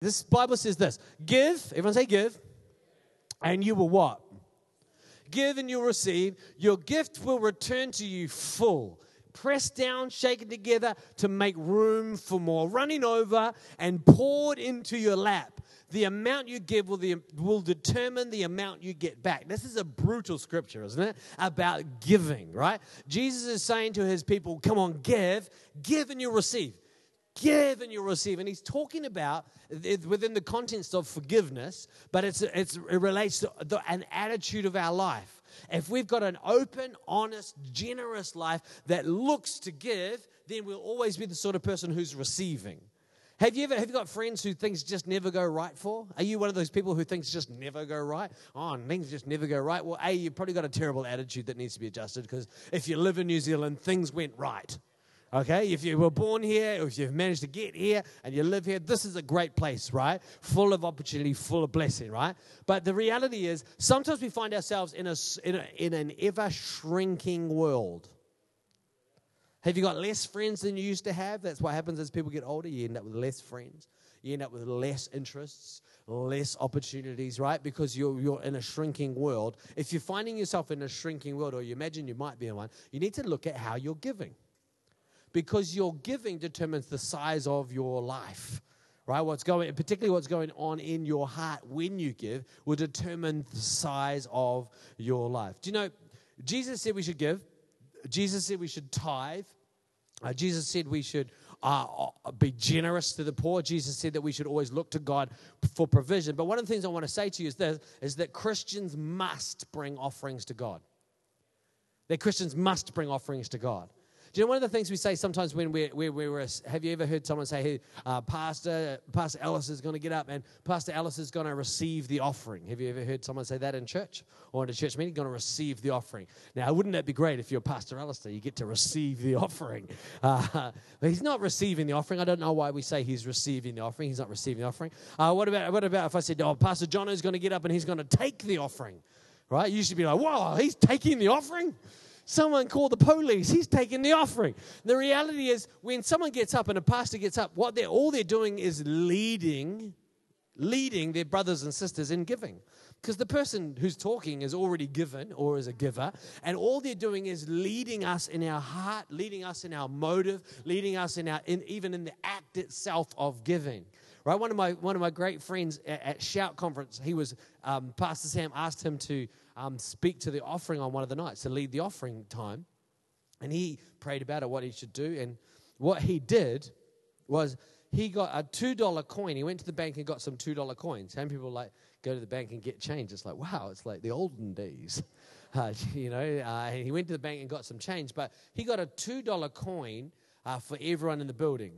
This Bible says this give, everyone say give, and you will what? Give and you'll receive. Your gift will return to you full pressed down, shaken together to make room for more, running over and poured into your lap. The amount you give will, the, will determine the amount you get back. This is a brutal scripture, isn't it? About giving, right? Jesus is saying to his people, Come on, give, give and you'll receive give and you'll receive. And he's talking about within the context of forgiveness, but it's, it's, it relates to the, an attitude of our life if we've got an open, honest, generous life that looks to give, then we'll always be the sort of person who's receiving. Have you ever have you got friends who things just never go right for? Are you one of those people who things just never go right? Oh, things just never go right. Well, A, you've probably got a terrible attitude that needs to be adjusted because if you live in New Zealand, things went right. Okay, if you were born here, if you've managed to get here and you live here, this is a great place, right? Full of opportunity, full of blessing, right? But the reality is, sometimes we find ourselves in, a, in, a, in an ever shrinking world. Have you got less friends than you used to have? That's what happens as people get older. You end up with less friends. You end up with less interests, less opportunities, right? Because you're, you're in a shrinking world. If you're finding yourself in a shrinking world, or you imagine you might be in one, you need to look at how you're giving because your giving determines the size of your life right? What's going particularly what's going on in your heart when you give will determine the size of your life. Do you know jesus said we should give. Jesus said we should tithe. Uh, jesus said we should uh, uh, be generous to the poor. Jesus said that we should always look to god for provision. But one of the things i want to say to you is this is that christians must bring offerings to god. That christians must bring offerings to god do you know one of the things we say sometimes when we're, we're, we're have you ever heard someone say, hey, uh, Pastor, Pastor Ellis is going to get up and Pastor Ellis is going to receive the offering? Have you ever heard someone say that in church or in a church meeting? Going to receive the offering. Now, wouldn't that be great if you're Pastor Alistair? You get to receive the offering. Uh, but he's not receiving the offering. I don't know why we say he's receiving the offering. He's not receiving the offering. Uh, what, about, what about if I said, oh, Pastor John is going to get up and he's going to take the offering? Right? You should be like, wow, he's taking the offering? Someone call the police. He's taking the offering. The reality is, when someone gets up and a pastor gets up, what they're all they're doing is leading, leading their brothers and sisters in giving. Because the person who's talking is already given or is a giver, and all they're doing is leading us in our heart, leading us in our motive, leading us in our in, even in the act itself of giving. Right, one of my one of my great friends at, at Shout conference, he was um, Pastor Sam asked him to um, speak to the offering on one of the nights to lead the offering time. And he prayed about it, what he should do. And what he did was he got a $2 coin. He went to the bank and got some $2 coins. Some people like go to the bank and get change. It's like, wow, it's like the olden days. Uh, you know, uh, he went to the bank and got some change, but he got a $2 coin uh, for everyone in the building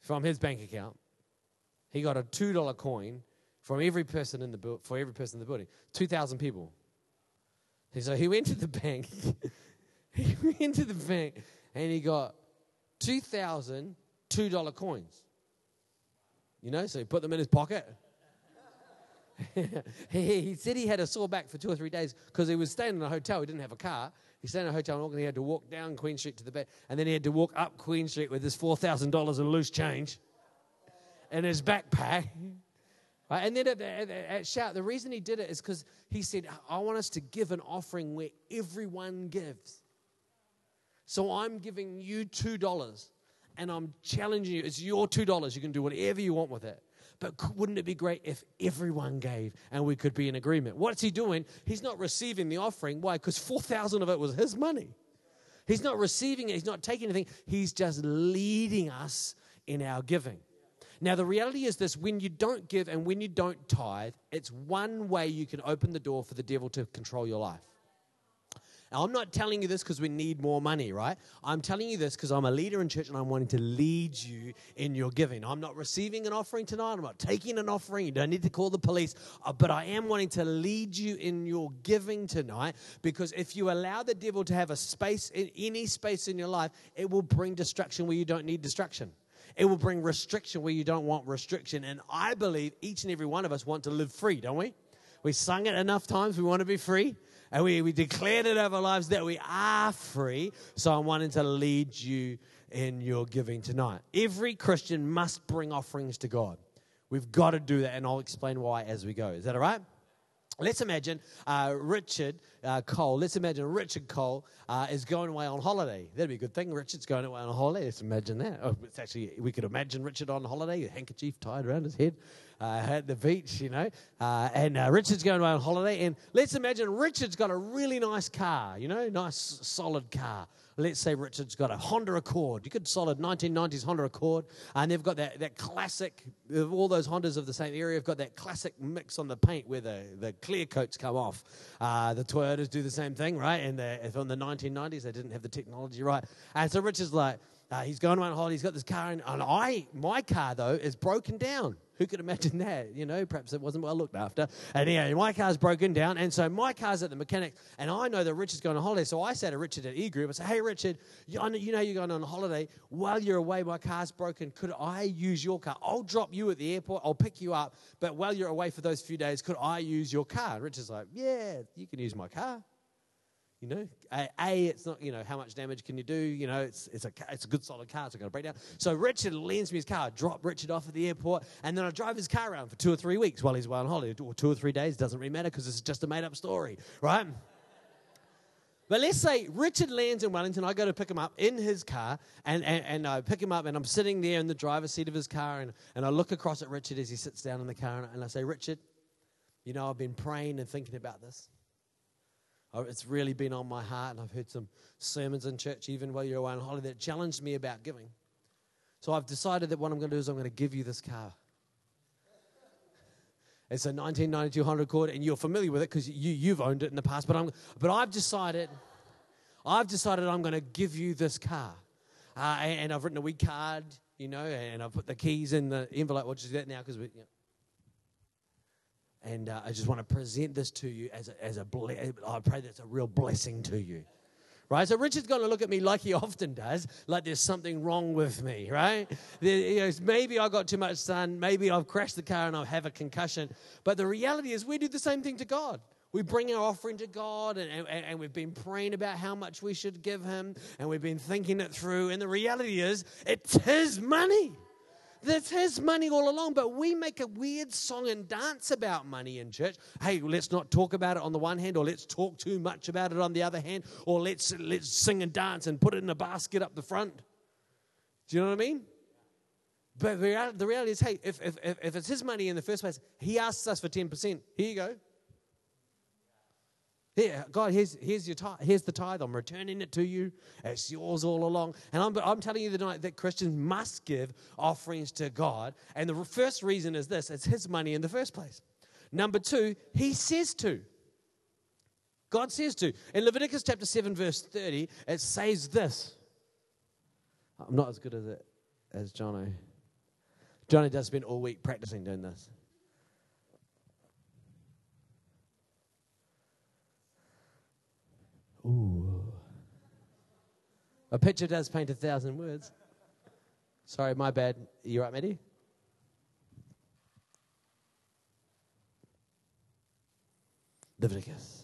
from his bank account. He got a $2 coin from every person in the bu- for every person in the building. 2,000 people. so he went to the bank. he went to the bank and he got 2,000 $2 coins. You know, so he put them in his pocket. he, he, said he had a sore back for two or three days because he was staying in a hotel. He didn't have a car. He stayed in a hotel and he had to walk down Queen Street to the bed. And then he had to walk up Queen Street with his $4,000 in loose change in his backpack. Right? And then at, at, at Shout, the reason he did it is because he said, I want us to give an offering where everyone gives. So I'm giving you $2 and I'm challenging you. It's your $2. You can do whatever you want with it. But wouldn't it be great if everyone gave and we could be in agreement? What's he doing? He's not receiving the offering. Why? Because 4,000 of it was his money. He's not receiving it, he's not taking anything. He's just leading us in our giving. Now, the reality is this when you don't give and when you don't tithe, it's one way you can open the door for the devil to control your life. Now, I'm not telling you this because we need more money, right? I'm telling you this because I'm a leader in church and I'm wanting to lead you in your giving. I'm not receiving an offering tonight. I'm not taking an offering. You don't need to call the police. Uh, but I am wanting to lead you in your giving tonight because if you allow the devil to have a space, in any space in your life, it will bring destruction where you don't need destruction. It will bring restriction where you don't want restriction. And I believe each and every one of us want to live free, don't we? We sung it enough times. We want to be free. And we, we declared it over our lives that we are free. So I'm wanting to lead you in your giving tonight. Every Christian must bring offerings to God. We've got to do that, and I'll explain why as we go. Is that all right? Let's imagine uh, Richard uh, Cole. Let's imagine Richard Cole uh, is going away on holiday. That'd be a good thing. Richard's going away on holiday. Let's imagine that. Oh, it's actually we could imagine Richard on holiday, a handkerchief tied around his head uh, at the beach, you know. Uh, and uh, Richard's going away on holiday. And let's imagine Richard's got a really nice car, you know, nice solid car let's say Richard's got a Honda Accord. You could solid 1990s Honda Accord, and they've got that, that classic, all those Hondas of the same area have got that classic mix on the paint where the, the clear coats come off. Uh, the Toyotas do the same thing, right? And the, the 1990s, they didn't have the technology right. And so Richard's like, uh, he's going on holiday, he's got this car, and, and I, my car though, is broken down. Who could imagine that? You know, perhaps it wasn't well looked after. And yeah, my car's broken down. And so my car's at the mechanic. And I know that Richard's going on holiday. So I say to Richard at E Group, I say, hey, Richard, you know you're going on holiday. While you're away, my car's broken. Could I use your car? I'll drop you at the airport. I'll pick you up. But while you're away for those few days, could I use your car? And Richard's like, yeah, you can use my car. You know, a, it's not, you know, how much damage can you do? You know, it's, it's, a, it's a good solid car, it's not going to break down. So Richard lends me his car, I drop Richard off at the airport, and then I drive his car around for two or three weeks while he's away on holiday, or two or three days, doesn't really matter because it's just a made up story, right? But let's say Richard lands in Wellington. I go to pick him up in his car, and, and, and, I pick him up, and I'm sitting there in the driver's seat of his car, and, and I look across at Richard as he sits down in the car, and, and I say, Richard, you know, I've been praying and thinking about this. It's really been on my heart, and I've heard some sermons in church, even while you're away on holiday, that challenged me about giving. So I've decided that what I'm going to do is I'm going to give you this car. It's a 1992 Honda Accord, and you're familiar with it because you, you've owned it in the past. But, I'm, but I've decided, I've decided I'm going to give you this car. Uh, and, and, I've written a wee card, you know, and I've put the keys in the envelope. We'll just do that now because we, you know, and uh, I just want to present this to you as a, as a ble- I pray that's a real blessing to you. Right? So Richard's going to look at me like he often does, like there's something wrong with me, right? There, you know, maybe I got too much sun, maybe I've crashed the car and I have a concussion. But the reality is, we do the same thing to God. We bring our offering to God and, and, and, we've been praying about how much we should give Him and we've been thinking it through. And the reality is, it's His money. That's his money all along. But we make a weird song and dance about money in church. Hey, let's not talk about it on the one hand, or let's talk too much about it on the other hand, or let's let's sing and dance and put it in a basket up the front. Do you know what I mean? But the reality is, hey, if, if, if it's his money in the first place, he asks us for 10%. Here you go. Here, God, here's, here's, your tithe, here's the tithe. I'm returning it to you. It's yours all along. And I'm, I'm telling you tonight that Christians must give offerings to God. And the first reason is this it's His money in the first place. Number two, He says to. God says to. In Leviticus chapter 7, verse 30, it says this. I'm not as good as it as Johnny. Johnny does spend all week practicing doing this. Ooh. A picture does paint a thousand words. Sorry, my bad. You right, Maddie? Leviticus.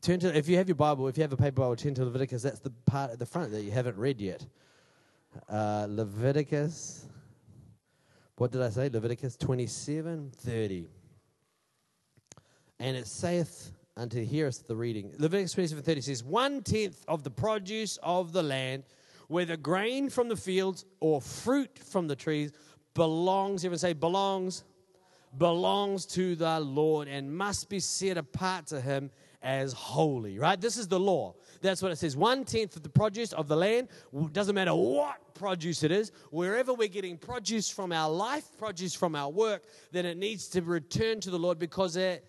Turn to, if you have your Bible, if you have a paper Bible, turn to Leviticus. That's the part at the front that you haven't read yet. Uh, Leviticus. What did I say? Leviticus 27 30. And it saith unto hear us the reading. Leviticus 27 30 says, One tenth of the produce of the land, whether grain from the fields or fruit from the trees, belongs, everyone say, belongs, belongs to the Lord and must be set apart to him as holy, right? This is the law. That's what it says. One tenth of the produce of the land, doesn't matter what produce it is, wherever we're getting produce from our life, produce from our work, then it needs to return to the Lord because it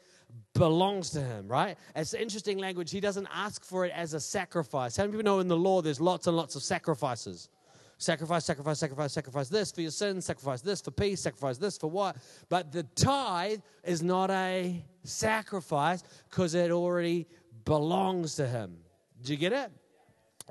belongs to him, right? It's interesting language. He doesn't ask for it as a sacrifice. How many people know in the law there's lots and lots of sacrifices? Sacrifice, sacrifice, sacrifice, sacrifice this for your sins, sacrifice this for peace, sacrifice this for what? But the tithe is not a sacrifice because it already belongs to him. Do you get it?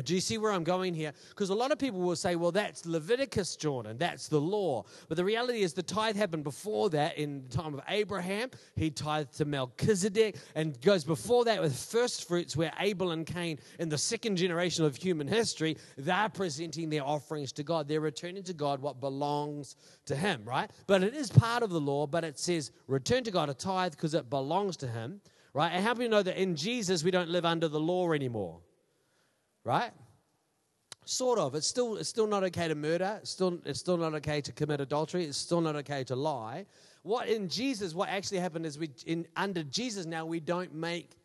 Do you see where I'm going here? Because a lot of people will say, well, that's Leviticus, Jordan. That's the law. But the reality is, the tithe happened before that in the time of Abraham. He tithed to Melchizedek and goes before that with first fruits, where Abel and Cain, in the second generation of human history, they're presenting their offerings to God. They're returning to God what belongs to Him, right? But it is part of the law, but it says, return to God a tithe because it belongs to Him, right? And how do you know that in Jesus we don't live under the law anymore? Right? Sort of. It's still, it's still not okay to murder. It's still, it's still not okay to commit adultery. It's still not okay to lie. What in Jesus, what actually happened is we, in, under Jesus now, we don't make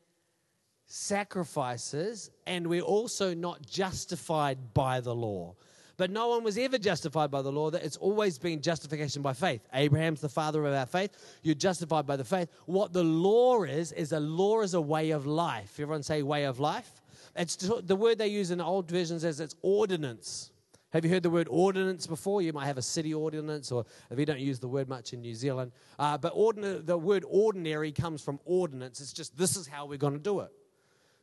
sacrifices and we're also not justified by the law. But no one was ever justified by the law. That it's always been justification by faith. Abraham's the father of our faith. You're justified by the faith. What the law is is a law is a way of life. Everyone say way of life. It's the word they use in old versions is it's ordinance. Have you heard the word ordinance before? You might have a city ordinance, or if you don't use the word much in New Zealand. Uh, but ordin- the word ordinary comes from ordinance. It's just this is how we're going to do it.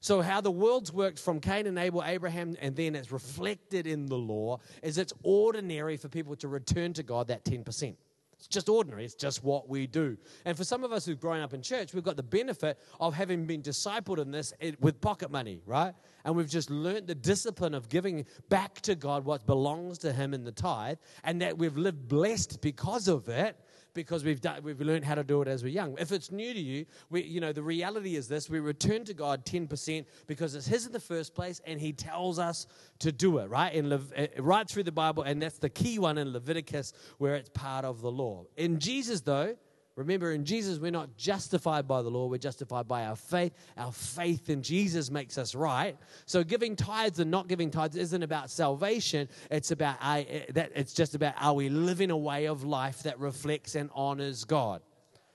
So, how the world's worked from Cain and Abel, Abraham, and then it's reflected in the law is it's ordinary for people to return to God that 10%. It's just ordinary. It's just what we do. And for some of us who've grown up in church, we've got the benefit of having been discipled in this with pocket money, right? And we've just learned the discipline of giving back to God what belongs to Him in the tithe, and that we've lived blessed because of it because we've done, we've learned how to do it as we're young. If it's new to you, we, you know, the reality is this: we return to God 10% because it's His in the first place, and He tells us to do it. Right in Le- eh, right through the Bible, and that's the key one in Leviticus, where it's part of the law. In Jesus, though, Remember, in Jesus, we're not justified by the law, we're justified by our faith. Our faith in Jesus makes us right. So, giving tithes and not giving tithes isn't about salvation. It's about that. It's just about are we living a way of life that reflects and honors God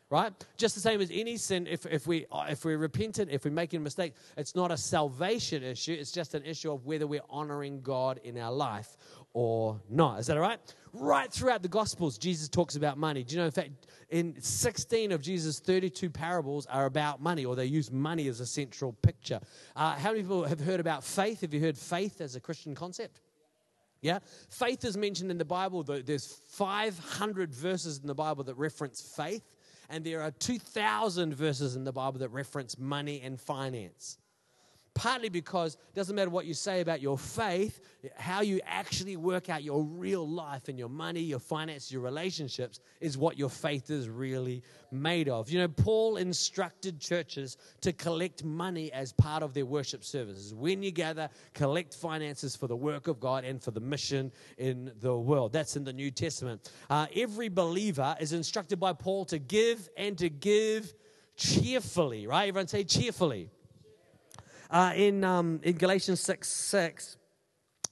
right? Just the same as any sin, if, if, we, if we're repentant, if we're making a mistake, it's not a salvation issue. It's just an issue of whether we're honoring God in our life or not. Is that all right? Right throughout the Gospels, Jesus talks about money. Do you know, in fact, in 16 of Jesus' 32 parables are about money, or they use money as a central picture. Uh, how many people have heard about faith? Have you heard faith as a Christian concept? Yeah? Faith is mentioned in the Bible. There's 500 verses in the Bible that reference faith and there are 2,000 verses in the Bible that reference money and finance partly because it doesn't matter what you say about your faith, how you actually work out your real life and your money, your finance, your relationships is what your faith is really made of. You know, Paul instructed churches to collect money as part of their worship services. When you gather, collect finances for the work of God and for the mission in the world. That's in the New Testament. Uh, every believer is instructed by Paul to give and to give cheerfully, right? Everyone say cheerfully. Uh, in, um, in Galatians 6 6,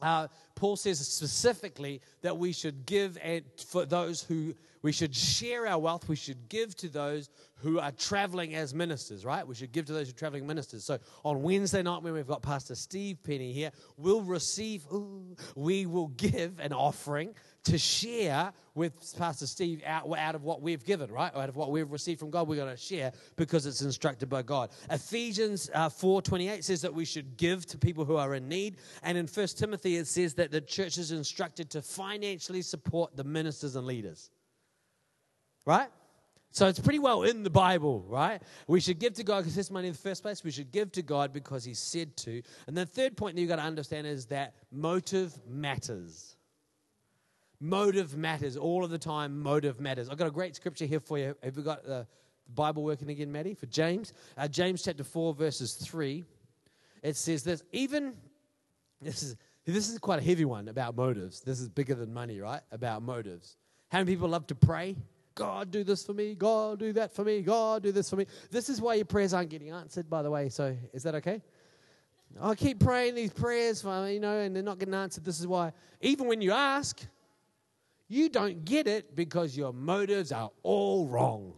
uh, Paul says specifically that we should give and for those who we should share our wealth. We should give to those who are traveling as ministers, right? We should give to those who are traveling ministers. So on Wednesday night, when we've got Pastor Steve Penny here, we'll receive, ooh, we will give an offering to share with Pastor Steve out, out of what we've given, right? Out of what we've received from God, we're going to share because it's instructed by God. Ephesians uh, 4.28 says that we should give to people who are in need. And in 1 Timothy, it says that the church is instructed to financially support the ministers and leaders. Right? So it's pretty well in the Bible, right? We should give to God because His money in the first place. We should give to God because He said to. And the third point that you've got to understand is that motive matters. Motive matters all of the time. Motive matters. I've got a great scripture here for you. Have you got the Bible working again, Maddie? For James, uh, James chapter four, verses three. It says this. Even this is this is quite a heavy one about motives. This is bigger than money, right? About motives. How many people love to pray? God, do this for me. God, do that for me. God, do this for me. This is why your prayers aren't getting answered, by the way. So, is that okay? I keep praying these prayers, for, you know, and they're not getting answered. This is why, even when you ask, you don't get it because your motives are all wrong.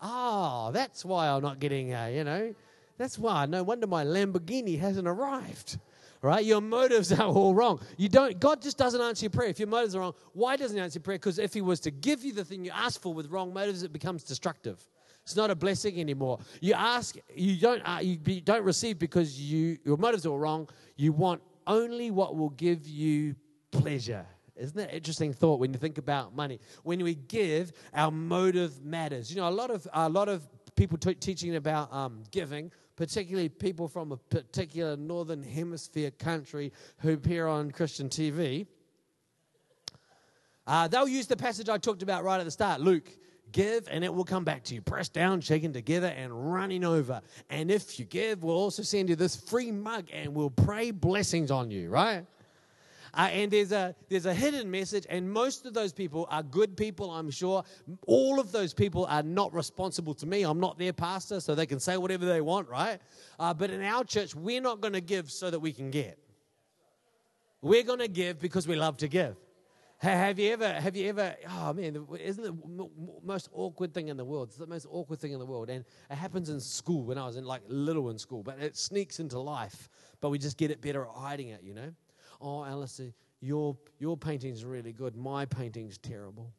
Ah, that's why I'm not getting, uh, you know, that's why. No wonder my Lamborghini hasn't arrived. Right? Your motives are all wrong. You don't. God just doesn't answer your prayer. If your motives are wrong, why doesn't He answer your prayer? Because if He was to give you the thing you asked for with wrong motives, it becomes destructive. It's not a blessing anymore. You ask, you don't, uh, you don't receive because you your motives are wrong. You want only what will give you pleasure. Isn't that an interesting thought when you think about money? When we give, our motive matters. You know, a lot of a lot of people t- teaching about um, giving, particularly people from a particular northern hemisphere country who appear on Christian TV. Uh, they'll use the passage I talked about right at the start, Luke. Give and it will come back to you, pressed down, shaken together, and running over. And if you give, we'll also send you this free mug and we'll pray blessings on you, right? Uh, and there's a, there's a hidden message, and most of those people are good people, I'm sure. All of those people are not responsible to me. I'm not their pastor, so they can say whatever they want, right? Uh, but in our church, we're not going to give so that we can get. We're going to give because we love to give. Have you ever, have you ever, oh man, isn't it the most awkward thing in the world? It's the most awkward thing in the world. And it happens in school when I was in like little in school, but it sneaks into life. But we just get it better at hiding it, you know? Oh, Alistair, your, your painting's really good. My painting's terrible.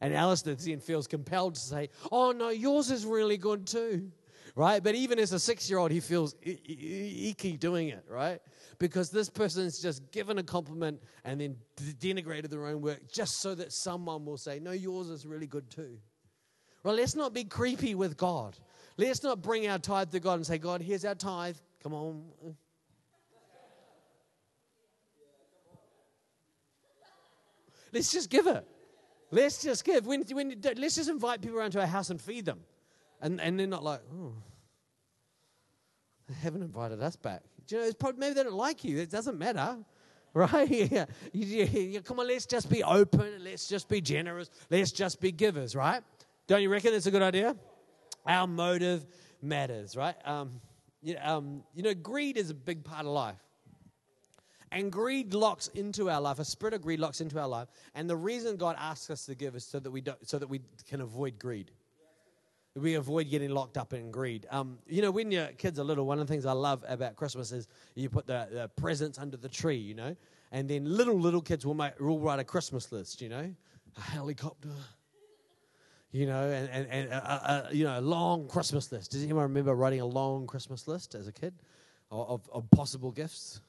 And Alistair then feels compelled to say, Oh, no, yours is really good too. Right? But even as a six year old, he feels icky doing it, right? Because this person's just given a compliment and then denigrated their own work just so that someone will say, No, yours is really good too. Well, let's not be creepy with God. Let's not bring our tithe to God and say, God, here's our tithe. Come on. Let's just give it. Let's just give. When, when, let's just invite people around to our house and feed them. And, and they're not like, oh, they haven't invited us back. Do you know, it's probably, maybe they don't like you. It doesn't matter. Right? yeah. You, you, come on, let's just be open. Let's just be generous. Let's just be givers, right? Don't you reckon it's a good idea? Our motive matters, right? Um, you, um, you know, greed is a big part of life. And greed locks into our life. A spirit of greed locks into our life. And the reason God asks us to give is so that we, don't, so that we can avoid greed. We avoid getting locked up in greed. Um, you know, when your kids are little, one of the things I love about Christmas is you put the, the presents under the tree, you know, and then little, little kids will, make, will write a Christmas list, you know, a helicopter, you know, and, and, and a, a, you know, a long Christmas list. Does anyone remember writing a long Christmas list as a kid of, of possible gifts?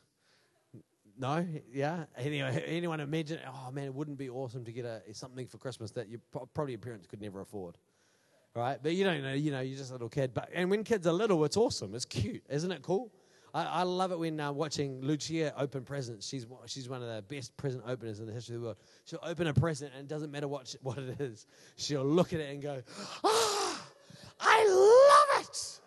No, yeah. Anyway, anyone imagine? Oh man, it wouldn't be awesome to get a something for Christmas that you probably your parents could never afford, right? But you don't know, you know, you're just a little kid. But and when kids are little, it's awesome. It's cute, isn't it? Cool. I, I love it when uh, watching Lucia open presents. She's she's one of the best present openers in the history of the world. She'll open a present and it doesn't matter what she, what it is. She'll look at it and go, "Ah, I love it."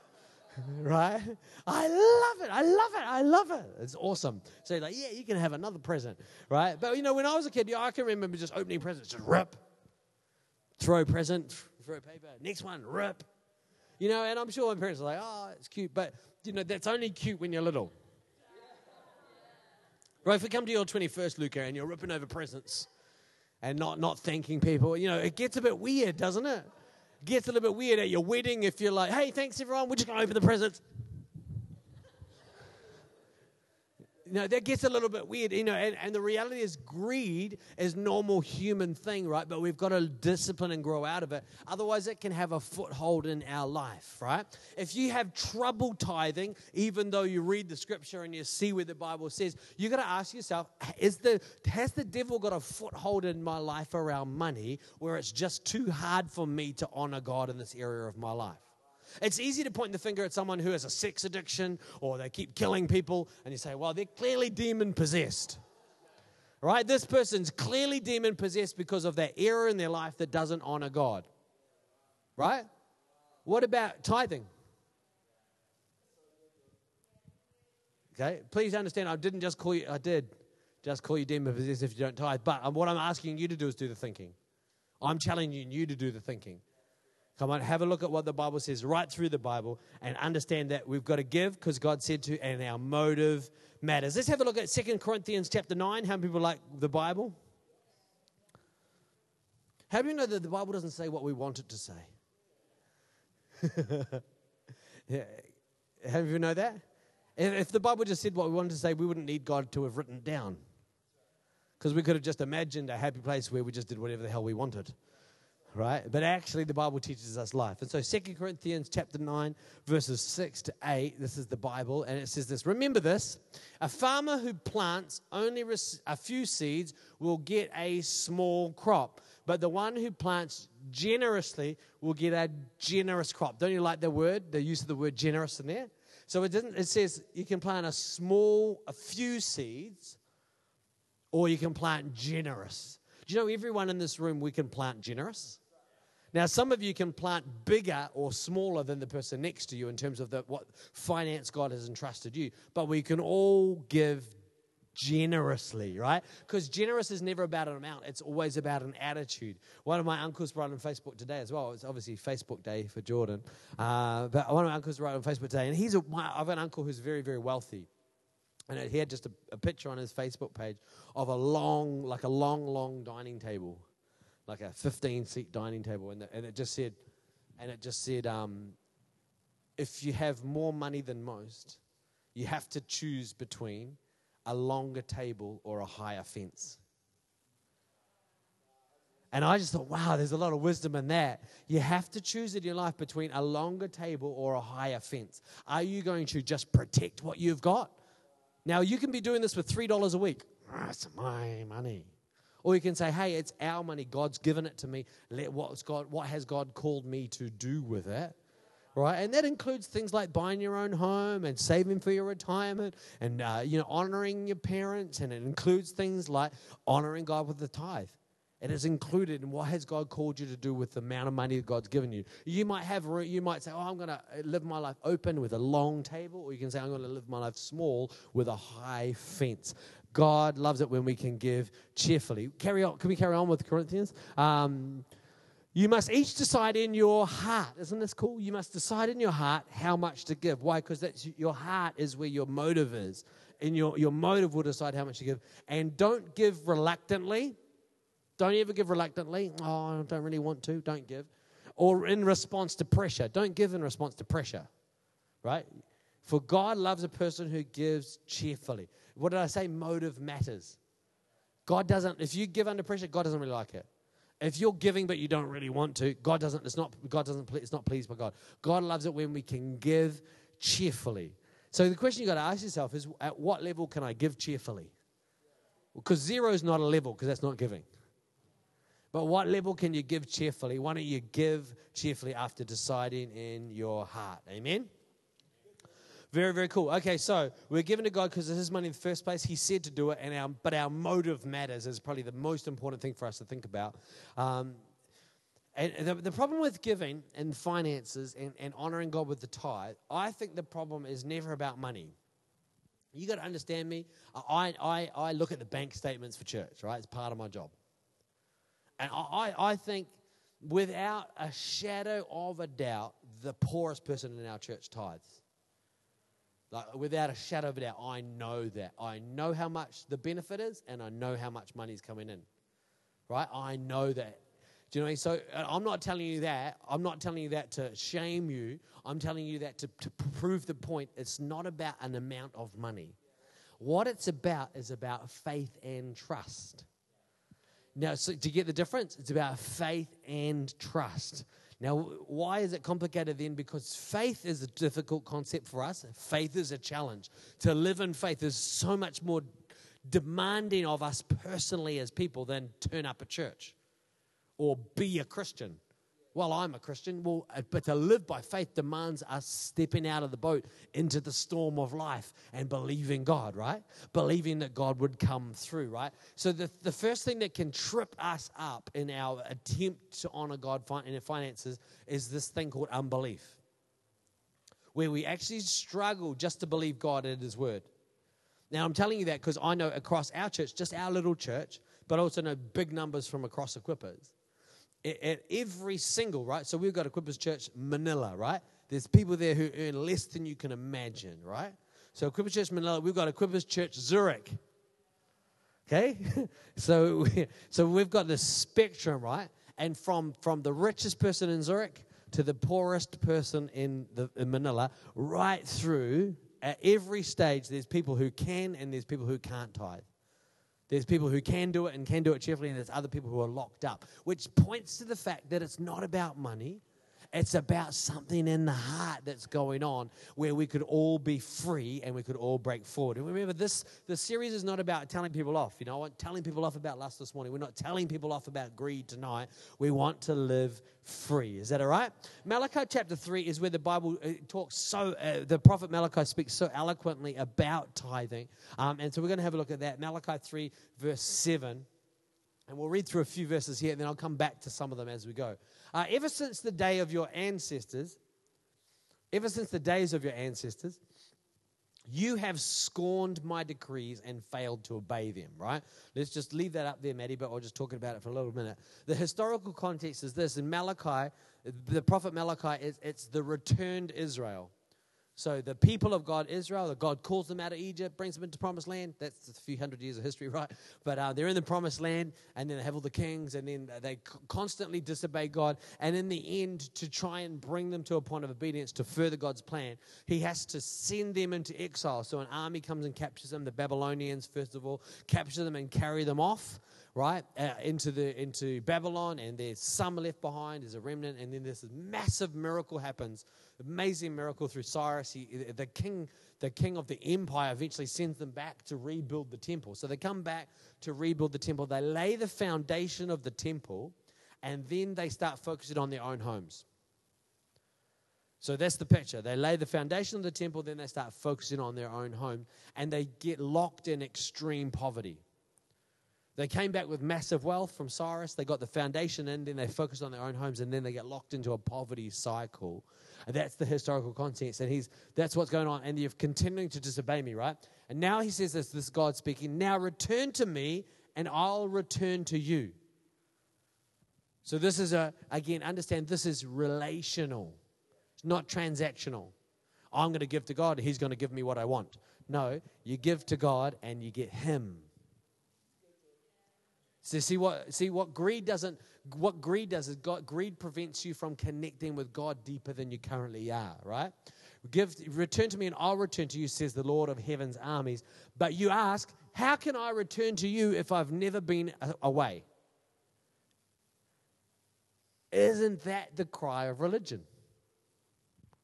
right? I love it. I love it. I love it. It's awesome. So like, yeah, you can have another present, right? But you know, when I was a kid, yeah, I can remember just opening presents, just rip, throw present, throw paper, next one, rip. You know, and I'm sure my parents are like, oh, it's cute, but you know, that's only cute when you're little. Right, if we come to your 21st, Luca, and you're ripping over presents and not, not thanking people, you know, it gets a bit weird, doesn't it? it gets a little bit weird at your wedding if you're like, hey, thanks everyone, we're just going to open the presents. you know, that gets a little bit weird, you know, and, and the reality is greed is normal human thing, right? But we've got to discipline and grow out of it. Otherwise, it can have a foothold in our life, right? If you have trouble tithing, even though you read the scripture and you see where the Bible says, you got to ask yourself, is the, has the devil got a foothold in my life around money where it's just too hard for me to honor God in this area of my life? It's easy to point the finger at someone who has a sex addiction or they keep killing people, and you say, well, they're clearly demon possessed. Right? This person's clearly demon possessed because of that error in their life that doesn't honor God. Right? What about tithing? Okay, please understand, I didn't just call you, I did just call you demon possessed if you don't tithe. But what I'm asking you to do is do the thinking. I'm challenging you to do the thinking. Come on, have a look at what the Bible says right through the Bible and understand that we've got to give because God said to, and our motive matters. Let's have a look at Second Corinthians chapter 9. How many people like the Bible? How do you know that the Bible doesn't say what we want it to say? yeah. How you know that? If the Bible just said what we wanted to say, we wouldn't need God to have written down. Because we could have just imagined a happy place where we just did whatever the hell we wanted right? But actually, the Bible teaches us life. And so, Second Corinthians chapter 9, verses 6 to 8, this is the Bible, and it says this Remember this a farmer who plants only a few seeds will get a small crop, but the one who plants generously will get a generous crop. Don't you like the word, the use of the word generous in there? So it doesn't it says you can plant a small, a few seeds, or you can plant generous. Do you know everyone in this room we can plant generous? Now, some of you can plant bigger or smaller than the person next to you in terms of the, what finance God has entrusted you, but we can all give generously, right? Because generous is never about an amount, it's always about an attitude. One of my uncles wrote on Facebook today as well. It's obviously Facebook Day for Jordan. Uh, but one of my uncles wrote on Facebook today, and he's a, my, I have an uncle who's very, very wealthy. And he had just a, a picture on his Facebook page of a long, like a long, long dining table like a 15 seat dining table, and, the, and it just said, and it just said, um, if you have more money than most, you have to choose between a longer table or a higher fence. And I just thought, wow, there's a lot of wisdom in that. You have to choose in your life between a longer table or a higher fence. Are you going to just protect what you've got? Now, you can be doing this with $3 a week. That's my money. Or you can say, hey, it's our money. God's given it to me. Let what's God, what has God called me to do with it? Right? And that includes things like buying your own home and saving for your retirement and, uh, you know, honoring your parents. And it includes things like honoring God with the tithe. It is included in what has God called you to do with the amount of money that God's given you. You might have, you might say, "Oh, I'm going to live my life open with a long table," or you can say, "I'm going to live my life small with a high fence." God loves it when we can give cheerfully. Carry on. Can we carry on with Corinthians? Um, you must each decide in your heart. Isn't this cool? You must decide in your heart how much to give. Why? Because that's your heart is where your motive is. And your, your motive will decide how much you give. And don't give reluctantly. Don't ever give reluctantly. Oh, I don't really want to. Don't give. Or in response to pressure. Don't give in response to pressure. Right? For God loves a person who gives cheerfully. What did I say? Motive matters. God doesn't, if you give under pressure, God doesn't really like it. If you're giving but you don't really want to, God doesn't, it's not, God doesn't, it's not pleased by God. God loves it when we can give cheerfully. So the question you got to ask yourself is at what level can I give cheerfully? Because zero is not a level because that's not giving. But what level can you give cheerfully? Why don't you give cheerfully after deciding in your heart? Amen? Very, very cool. Okay, so we're given to God because it's His money in the first place. He said to do it, and our, but our motive matters is probably the most important thing for us to think about. Um, and the, the, problem with giving and finances and, and honoring God with the tithe, I think the problem is never about money. You got to understand me. I, I, I look at the bank statements for church, right? It's part of my job. And I, I think without a shadow of a doubt, the poorest person in our church tithes. Like, without a shadow of a doubt, I know that. I know how much the benefit is, and I know how much money is coming in. Right? I know that. Do you know? what I mean? So I'm not telling you that. I'm not telling you that to shame you. I'm telling you that to, to prove the point. It's not about an amount of money. What it's about is about faith and trust. Now, so to get the difference, it's about faith and trust. Now, why is it complicated then? Because faith is a difficult concept for us. Faith is a challenge. To live in faith is so much more demanding of us personally as people than turn up a church or be a Christian well, I'm a Christian. Well, uh, but to live by faith demands us stepping out of the boat into the storm of life and believing God, right? Believing that God would come through, right? So the, the first thing that can trip us up in our attempt to honor God in our finances is this thing called unbelief, where we actually struggle just to believe God and His word. Now, I'm telling you that because I know across our church, just our little church, but also know big numbers from across Equippers at every single, right? So we've got Equippers Church Manila, right? There's people there who earn less than you can imagine, right? So Equippers Church Manila, we've got Equippers Church Zurich. Okay? so, so we've got this spectrum, right? And from, from the richest person in Zurich to the poorest person in, the, in Manila, right through, at every stage, there's people who can and there's people who can't tithe. There's people who can do it and can do it cheerfully, and there's other people who are locked up, which points to the fact that it's not about money. It's about something in the heart that's going on where we could all be free and we could all break forward. And remember, this the series is not about telling people off. You know, I want telling people off about lust this morning. We're not telling people off about greed tonight. We want to live free. Is that all right? Malachi chapter 3 is where the Bible uh, talks so, uh, the prophet Malachi speaks so eloquently about tithing. Um, and so we're going to have a look at that. Malachi 3, verse 7. And we'll read through a few verses here, and then I'll come back to some of them as we go. Uh, ever since the day of your ancestors, ever since the days of your ancestors, you have scorned my decrees and failed to obey them, right? Let's just leave that up there, Maddie, but I'll just talk about it for a little minute. The historical context is this in Malachi, the prophet Malachi, it's, it's the returned Israel. So the people of God, Israel, God calls them out of Egypt, brings them into promised land. That's a few hundred years of history, right? But uh, they're in the promised land, and then they have all the kings, and then they constantly disobey God. And in the end, to try and bring them to a point of obedience to further God's plan, He has to send them into exile. So an army comes and captures them. The Babylonians, first of all, capture them and carry them off right, uh, into, the, into Babylon, and there's some left behind, there's a remnant, and then this massive miracle happens, amazing miracle through Cyrus. He, the, king, the king of the empire eventually sends them back to rebuild the temple. So they come back to rebuild the temple. They lay the foundation of the temple, and then they start focusing on their own homes. So that's the picture. They lay the foundation of the temple, then they start focusing on their own home, and they get locked in extreme poverty. They came back with massive wealth from Cyrus. They got the foundation in, then they focused on their own homes, and then they get locked into a poverty cycle. And that's the historical context. And he's that's what's going on. And you're continuing to disobey me, right? And now he says this, this God speaking, now return to me, and I'll return to you. So this is a again, understand this is relational. It's not transactional. I'm going to give to God, he's going to give me what I want. No, you give to God and you get him. So see what see what greed doesn't what greed does is God, greed prevents you from connecting with God deeper than you currently are, right? Give return to me and I'll return to you, says the Lord of heaven's armies. But you ask, how can I return to you if I've never been away? Isn't that the cry of religion?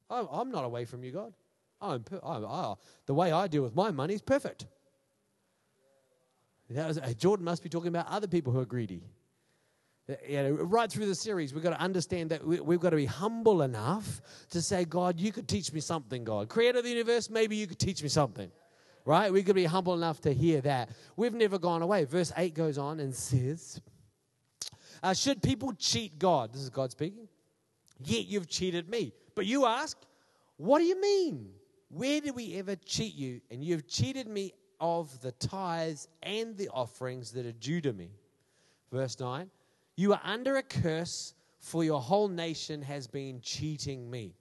I'm, I'm not away from you, God. I'm, I'm, oh, the way I deal with my money is perfect. Was, Jordan must be talking about other people who are greedy. Uh, you know, right through the series, we've got to understand that we, have got to be humble enough to say, God, you could teach me something, God. Creator of the universe, maybe you could teach me something. Right? We could be humble enough to hear that. We've never gone away. Verse 8 goes on and says, uh, Should people cheat God? This is God speaking. Yet you've cheated me. But you ask, What do you mean? Where did we ever cheat you? And you've cheated me of the tithes and the offerings that are due to me. Verse 9 You are under a curse, for your whole nation has been cheating me.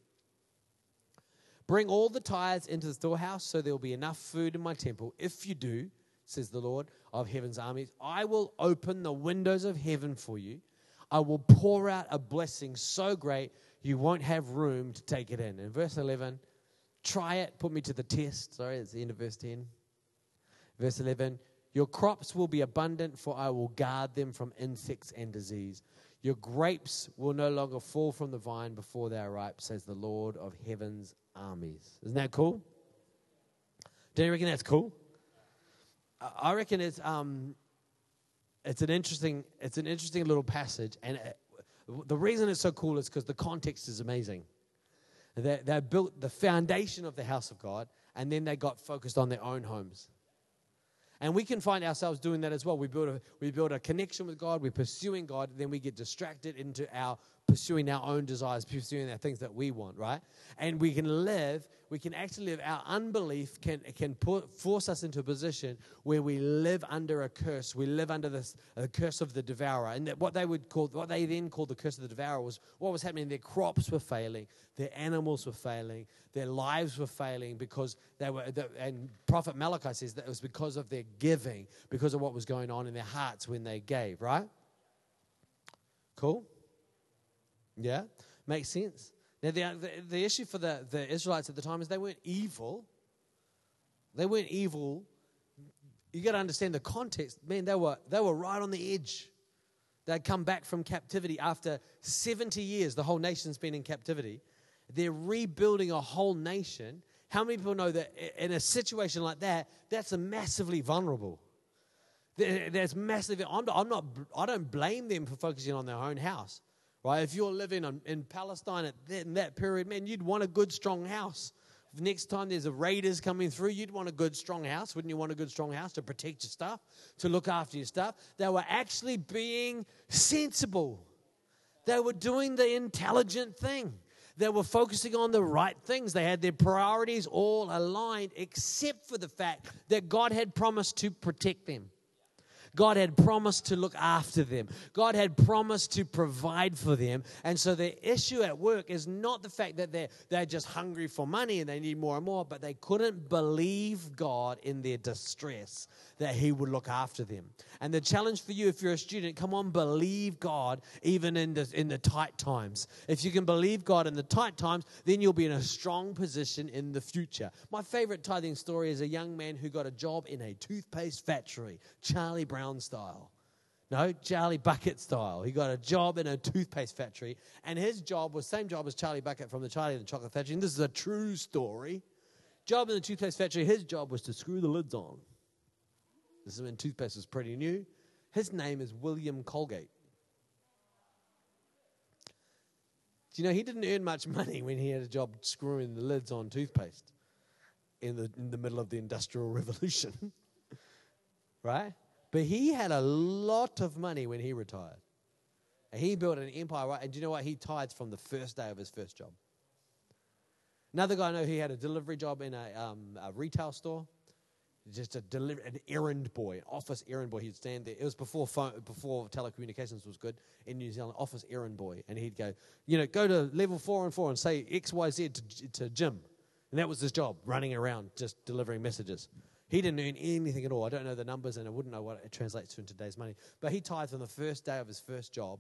Bring all the tithes into the storehouse, so there will be enough food in my temple. If you do, says the Lord of heaven's armies, I will open the windows of heaven for you. I will pour out a blessing so great you won't have room to take it in. In verse 11, try it, put me to the test. Sorry, it's the end of verse 10. Verse 11 Your crops will be abundant, for I will guard them from insects and disease. Your grapes will no longer fall from the vine before they are ripe, says the Lord of heaven's armies. Isn't that cool? Do you reckon that's cool? I reckon it's um, it's an interesting it's an interesting little passage, and it, the reason it's so cool is because the context is amazing. They, they built the foundation of the house of God, and then they got focused on their own homes. And we can find ourselves doing that as well. We build a, we build a connection with God, we're pursuing God, then we get distracted into our pursuing our own desires, pursuing the things that we want, right? And we can live, we can actually live, our unbelief can, can put, force us into a position where we live under a curse. We live under this a curse of the devourer. And what they would call, what they then called the curse of the devourer was what was happening. Their crops were failing, their animals were failing, their lives were failing because they were, and Prophet Malachi says that it was because of their giving, because of what was going on in their hearts when they gave, right? Cool? Yeah? Makes sense. Now, the, the, the, issue for the, the Israelites at the time is they weren't evil. They weren't evil you got to understand the context. Man, they were, they were right on the edge. They'd come back from captivity after 70 years. The whole nation's been in captivity. They're rebuilding a whole nation. How many people know that in a situation like that, that's a massively vulnerable? There's massive. I'm, I'm not. I don't blame them for focusing on their own house, right? If you're living in, in Palestine at that, in that period, man, you'd want a good, strong house. Next time there's a raiders coming through, you'd want a good, strong house. Wouldn't you want a good, strong house to protect your stuff, to look after your stuff? They were actually being sensible. They were doing the intelligent thing. They were focusing on the right things. They had their priorities all aligned, except for the fact that God had promised to protect them. God had promised to look after them. God had promised to provide for them. And so the issue at work is not the fact that they're, they're just hungry for money and they need more and more, but they couldn't believe God in their distress that He would look after them. And the challenge for you, if you're a student, come on, believe God even in the, in the tight times. If you can believe God in the tight times, then you'll be in a strong position in the future. My favorite tithing story is a young man who got a job in a toothpaste factory, Charlie Brown style. No, Charlie Bucket style. He got a job in a toothpaste factory, and his job was same job as Charlie Bucket from the Charlie and the Chocolate Factory. And this is a true story. Job in the toothpaste factory. His job was to screw the lids on. This is when toothpaste was pretty new. His name is William Colgate. Do you know he didn't earn much money when he had a job screwing the lids on toothpaste in the, in the middle of the Industrial Revolution? right? But he had a lot of money when he retired. And he built an empire, right? And do you know what? He tithes from the first day of his first job. Another guy I know, he had a delivery job in a, um, a retail store just a deliver, an errand boy, an office errand boy. He'd stand there. It was before phone, before telecommunications was good in New Zealand. Office errand boy, and he'd go, you know, go to level four and four and say X Y Z to, to Jim, and that was his job, running around just delivering messages. He didn't earn anything at all. I don't know the numbers, and I wouldn't know what it translates to in today's money. But he tithed on the first day of his first job,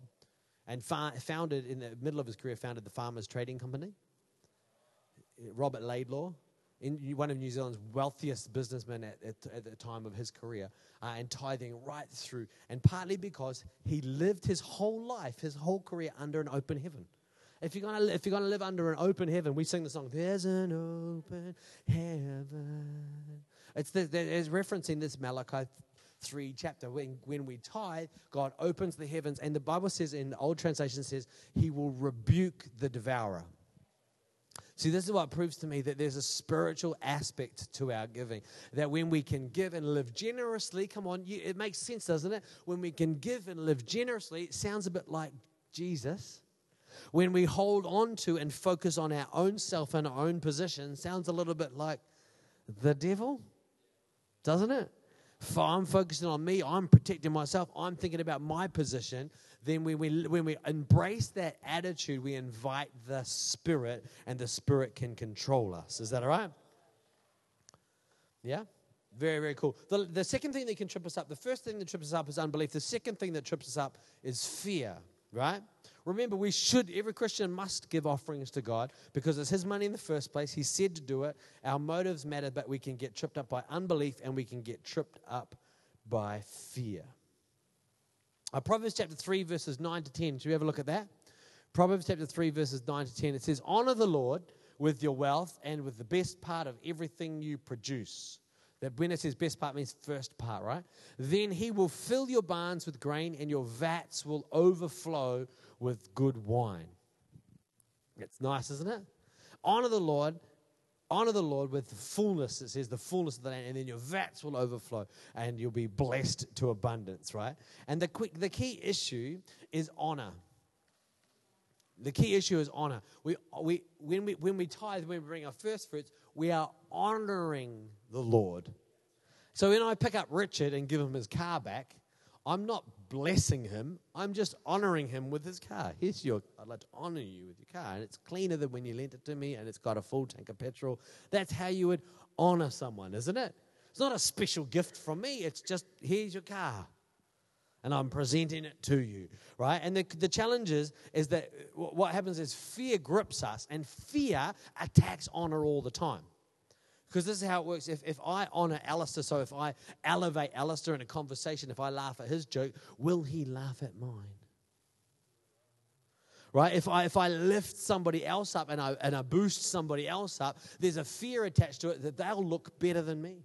and fa- founded in the middle of his career, founded the Farmers Trading Company. Robert Laidlaw, in one of New Zealand's wealthiest businessmen at, at, at the time of his career, uh, and tithing right through, and partly because he lived his whole life, his whole career under an open heaven. If you're gonna if you're gonna live under an open heaven, we sing the song "There's an open heaven." It's, the, it's referencing this Malachi three chapter. When when we tithe, God opens the heavens, and the Bible says in the old translation says He will rebuke the devourer. See, this is what proves to me that there's a spiritual aspect to our giving. That when we can give and live generously, come on, you, it makes sense, doesn't it? When we can give and live generously, it sounds a bit like Jesus. When we hold on to and focus on our own self and our own position, sounds a little bit like the devil, doesn't it? I'm focusing on me, I'm protecting myself, I'm thinking about my position, then when we, when we embrace that attitude, we invite the Spirit, and the Spirit can control us. Is that all right? Yeah? Very, very cool. The, the second thing that can trip us up, the first thing that trips us up is unbelief. The second thing that trips us up is fear, right? Remember, we should, every Christian must give offerings to God because it's His money in the first place. He said to do it. Our motives matter, but we can get tripped up by unbelief and we can get tripped up by fear. Uh, Proverbs chapter 3, verses 9 to 10. Should we have a look at that? Proverbs chapter 3, verses 9 to 10. It says, Honor the Lord with your wealth and with the best part of everything you produce. That when it says best part means first part, right? Then he will fill your barns with grain and your vats will overflow with good wine. It's nice, isn't it? Honor the Lord, honor the Lord with the fullness. It says the fullness of the land, and then your vats will overflow, and you'll be blessed to abundance, right? And the quick, the key issue is honor. The key issue is honor. We, we, when, we, when we tithe, when we bring our first fruits, we are honoring the Lord. So when I pick up Richard and give him his car back, I'm not blessing him. I'm just honoring him with his car. Here's your, I'd like to honor you with your car. And it's cleaner than when you lent it to me and it's got a full tank of petrol. That's how you would honor someone, isn't it? It's not a special gift from me. It's just, here's your car. And I'm presenting it to you, right? And the, the challenge is, is that what happens is fear grips us and fear attacks honor all the time. Because this is how it works. If, if I honor Alistair, so if I elevate Alistair in a conversation, if I laugh at his joke, will he laugh at mine? Right? If I, if I lift somebody else up and I, and I boost somebody else up, there's a fear attached to it that they'll look better than me.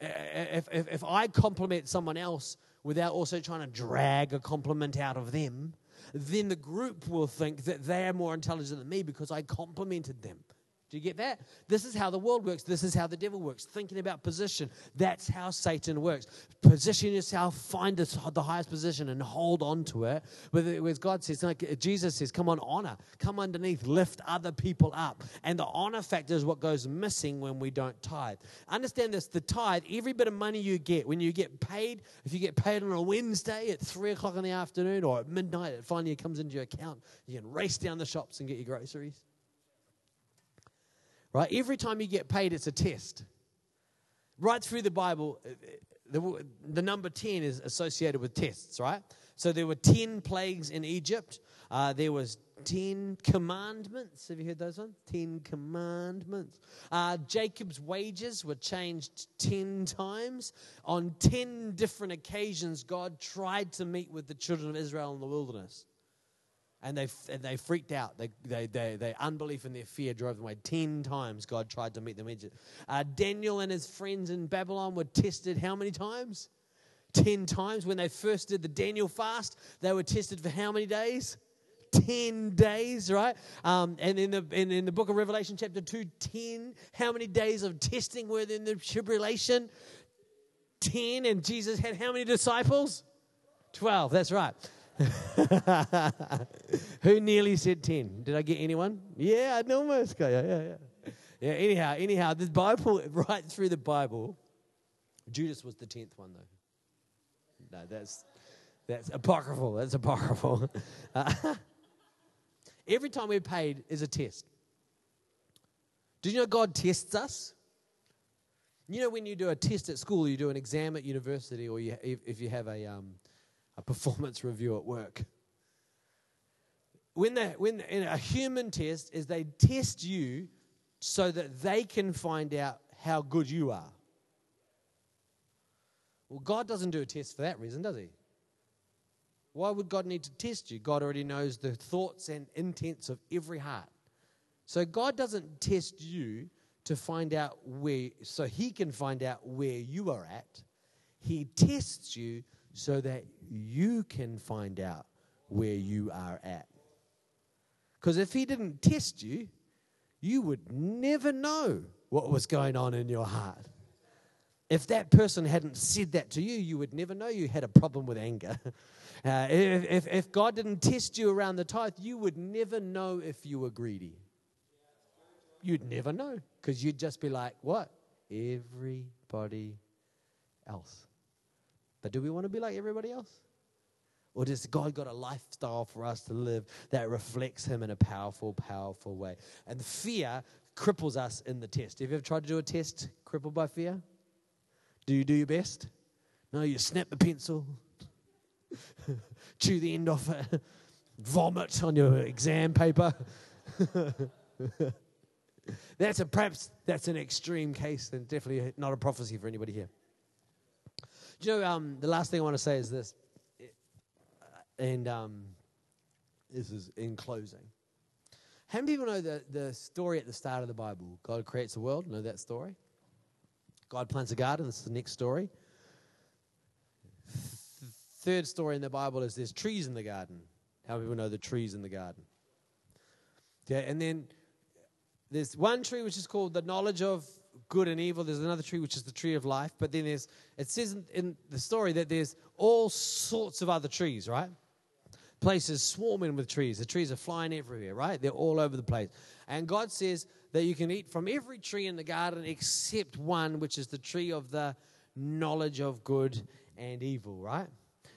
If, if, if I compliment someone else without also trying to drag a compliment out of them, then the group will think that they're more intelligent than me because I complimented them. Do you get that? This is how the world works. This is how the devil works. Thinking about position. That's how Satan works. Position yourself, find the highest position, and hold on to it. Whereas God says, like Jesus says, come on, honor. Come underneath, lift other people up. And the honor factor is what goes missing when we don't tithe. Understand this the tithe, every bit of money you get, when you get paid, if you get paid on a Wednesday at 3 o'clock in the afternoon or at midnight, it finally comes into your account, you can race down the shops and get your groceries. Right? Every time you get paid, it's a test. Right through the Bible, uh, the, the number 10 is associated with tests, right? So there were 10 plagues in Egypt. Uh, there was 10 commandments. Have you heard those ones? 10 commandments. Uh, Jacob's wages were changed 10 times. On 10 different occasions, God tried to meet with the children of Israel in the wilderness and they, and they freaked out. They, they, they, their unbelief and their fear drove them away. Ten times God tried to meet them. Uh, Daniel and his friends in Babylon were tested how many times? Ten times. When they first did the Daniel fast, they were tested for how many days? 10 days, right? Um, and in the, in, in the book of Revelation, chapter 2, 10, how many days of testing were in the tribulation? 10. And Jesus had how many disciples? 12, that's right. Who nearly said 10? Did I get anyone? Yeah, I almost got yeah, yeah, yeah. Yeah, anyhow, anyhow, the Bible, right through the Bible, Judas was the 10th one, though. No, that's, that's apocryphal. That's apocryphal. Every time we're paid is a test. Do you know God tests us? You know, when you do a test at school, you do an exam at university, or you, if, if you have a, um, a performance review at work. When, they, when in a human test is they test you so that they can find out how good you are. Well, God doesn't do a test for that reason, does he? Why would God need to test you? God already knows the thoughts and intents of every heart. So God doesn't test you to find out where, so he can find out where you are at. He tests you so that you can find out where you are at. Because if he didn't test you, you would never know what was going on in your heart. If that person hadn't said that to you, you would never know you had a problem with anger. Uh, if, if, if God didn't test you around the tithe, you would never know if you were greedy. You'd never know because you'd just be like, what? Everybody else. But do we want to be like everybody else? Or does God got a lifestyle for us to live that reflects Him in a powerful, powerful way? And fear cripples us in the test. Have you ever tried to do a test crippled by fear? Do you do your best? No, you snap the pencil, chew the end off it, vomit on your exam paper. that's a perhaps that's an extreme case and definitely not a prophecy for anybody here. Do you know, um, the last thing I want to say is this, and um, this is in closing. How many people know the, the story at the start of the Bible? God creates the world. Know that story? God plants a garden. This is the next story. Third story in the Bible is there's trees in the garden. How many people know the trees in the garden? Yeah, and then there's one tree which is called the knowledge of good and evil. There's another tree, which is the tree of life. But then there's, it says in the story that there's all sorts of other trees, right? Places swarming with trees. The trees are flying everywhere, right? They're all over the place. And God says that you can eat from every tree in the garden except one, which is the tree of the knowledge of good and evil, right?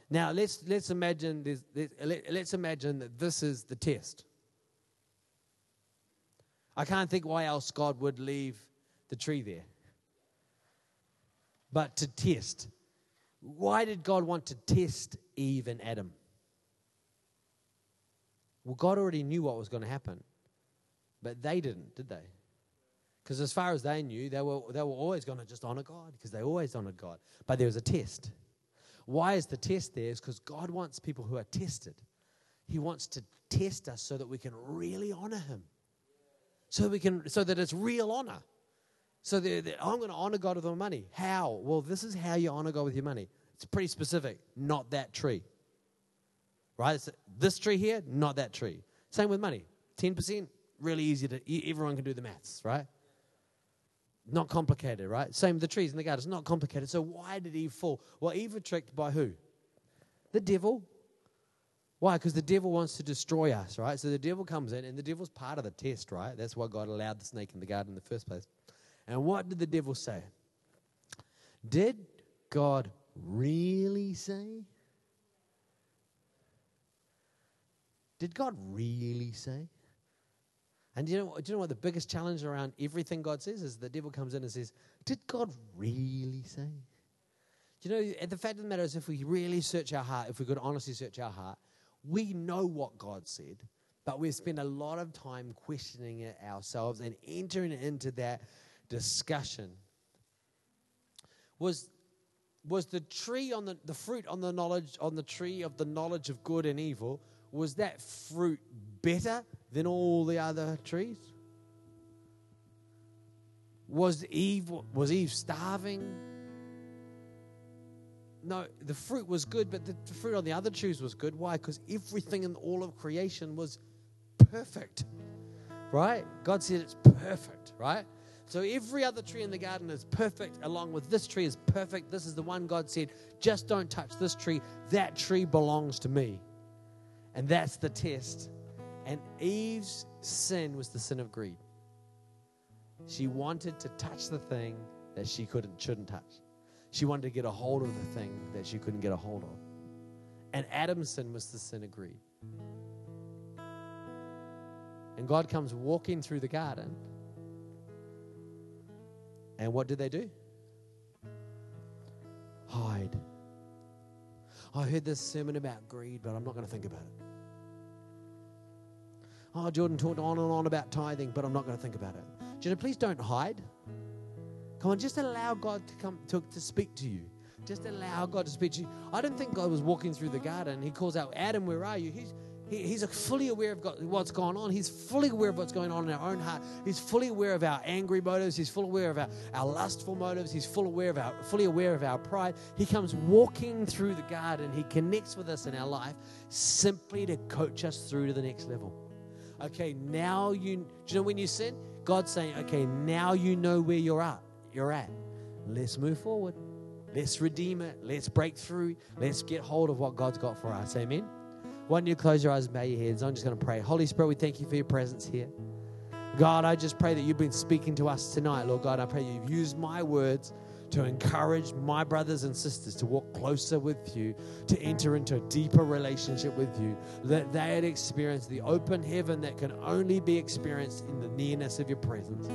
Now let's let's imagine this, let's imagine that this is the test. I can't think why else God would leave the tree there. But to test. Why did God want to test Eve and Adam? Well, God already knew what was going to happen, but they didn't, did they? Because as far as they knew, they were, they were always going to just honor God because they always honored God. But there was a test. Why is the test there? Is because God wants people who are tested. He wants to test us so that we can really honor Him. So we can, so that it's real honor. So that, that I'm going to honor God with my money. How? Well, this is how you honor God with your money. It's pretty specific. Not that tree. Right? It's this tree here, not that tree. Same with money. 10%, really easy to, everyone can do the maths, right? Not complicated, right? Same with the trees in the garden. It's not complicated. So why did Eve fall? Well, Eve was tricked by who? The devil. Why? Because the devil wants to destroy us, right? So the devil comes in, and the devil's part of the test, right? That's why God allowed the snake in the garden in the first place. And what did the devil say? Did God really say? Did God really say? And do you, know, do you know what the biggest challenge around everything God says is the devil comes in and says, Did God really say? Do you know, the fact of the matter is, if we really search our heart, if we could honestly search our heart, we know what God said, but we spend a lot of time questioning it ourselves and entering into that discussion. Was, was the tree on the, the fruit on the knowledge on the tree of the knowledge of good and evil, was that fruit better than all the other trees? Was Eve was Eve starving? No, the fruit was good, but the, the fruit on the other trees was good. Why? Because everything in all of creation was perfect. Right? God said it's perfect, right? So every other tree in the garden is perfect, along with this tree is perfect. This is the one God said, just don't touch this tree. That tree belongs to me. And that's the test. And Eve's sin was the sin of greed. She wanted to touch the thing that she couldn't shouldn't touch. She wanted to get a hold of the thing that she couldn't get a hold of. And Adam's sin was the sin of greed. And God comes walking through the garden. And what do they do? Hide. I heard this sermon about greed, but I'm not going to think about it. Oh, Jordan talked on and on about tithing, but I'm not going to think about it. Know, please don't hide. Come on, just allow God to come to, to speak to you. Just allow God to speak to you. I don't think God was walking through the garden. He calls out, Adam, where are you? He's, he, he's fully aware of what's going on. He's fully aware of what's going on in our own heart. He's fully aware of our angry motives. He's fully aware of our, our lustful motives. He's full aware of our, fully aware of our pride. He comes walking through the garden. He connects with us in our life simply to coach us through to the next level. Okay, now you, do you know when you sin? God's saying, okay, now you know where you're at. You're at. Let's move forward. Let's redeem it. Let's break through. Let's get hold of what God's got for us. Amen. Why don't you close your eyes and bow your heads? I'm just going to pray. Holy Spirit, we thank you for your presence here. God, I just pray that you've been speaking to us tonight, Lord God. I pray you've used my words to encourage my brothers and sisters to walk closer with you, to enter into a deeper relationship with you, that they had experienced the open heaven that can only be experienced in the nearness of your presence.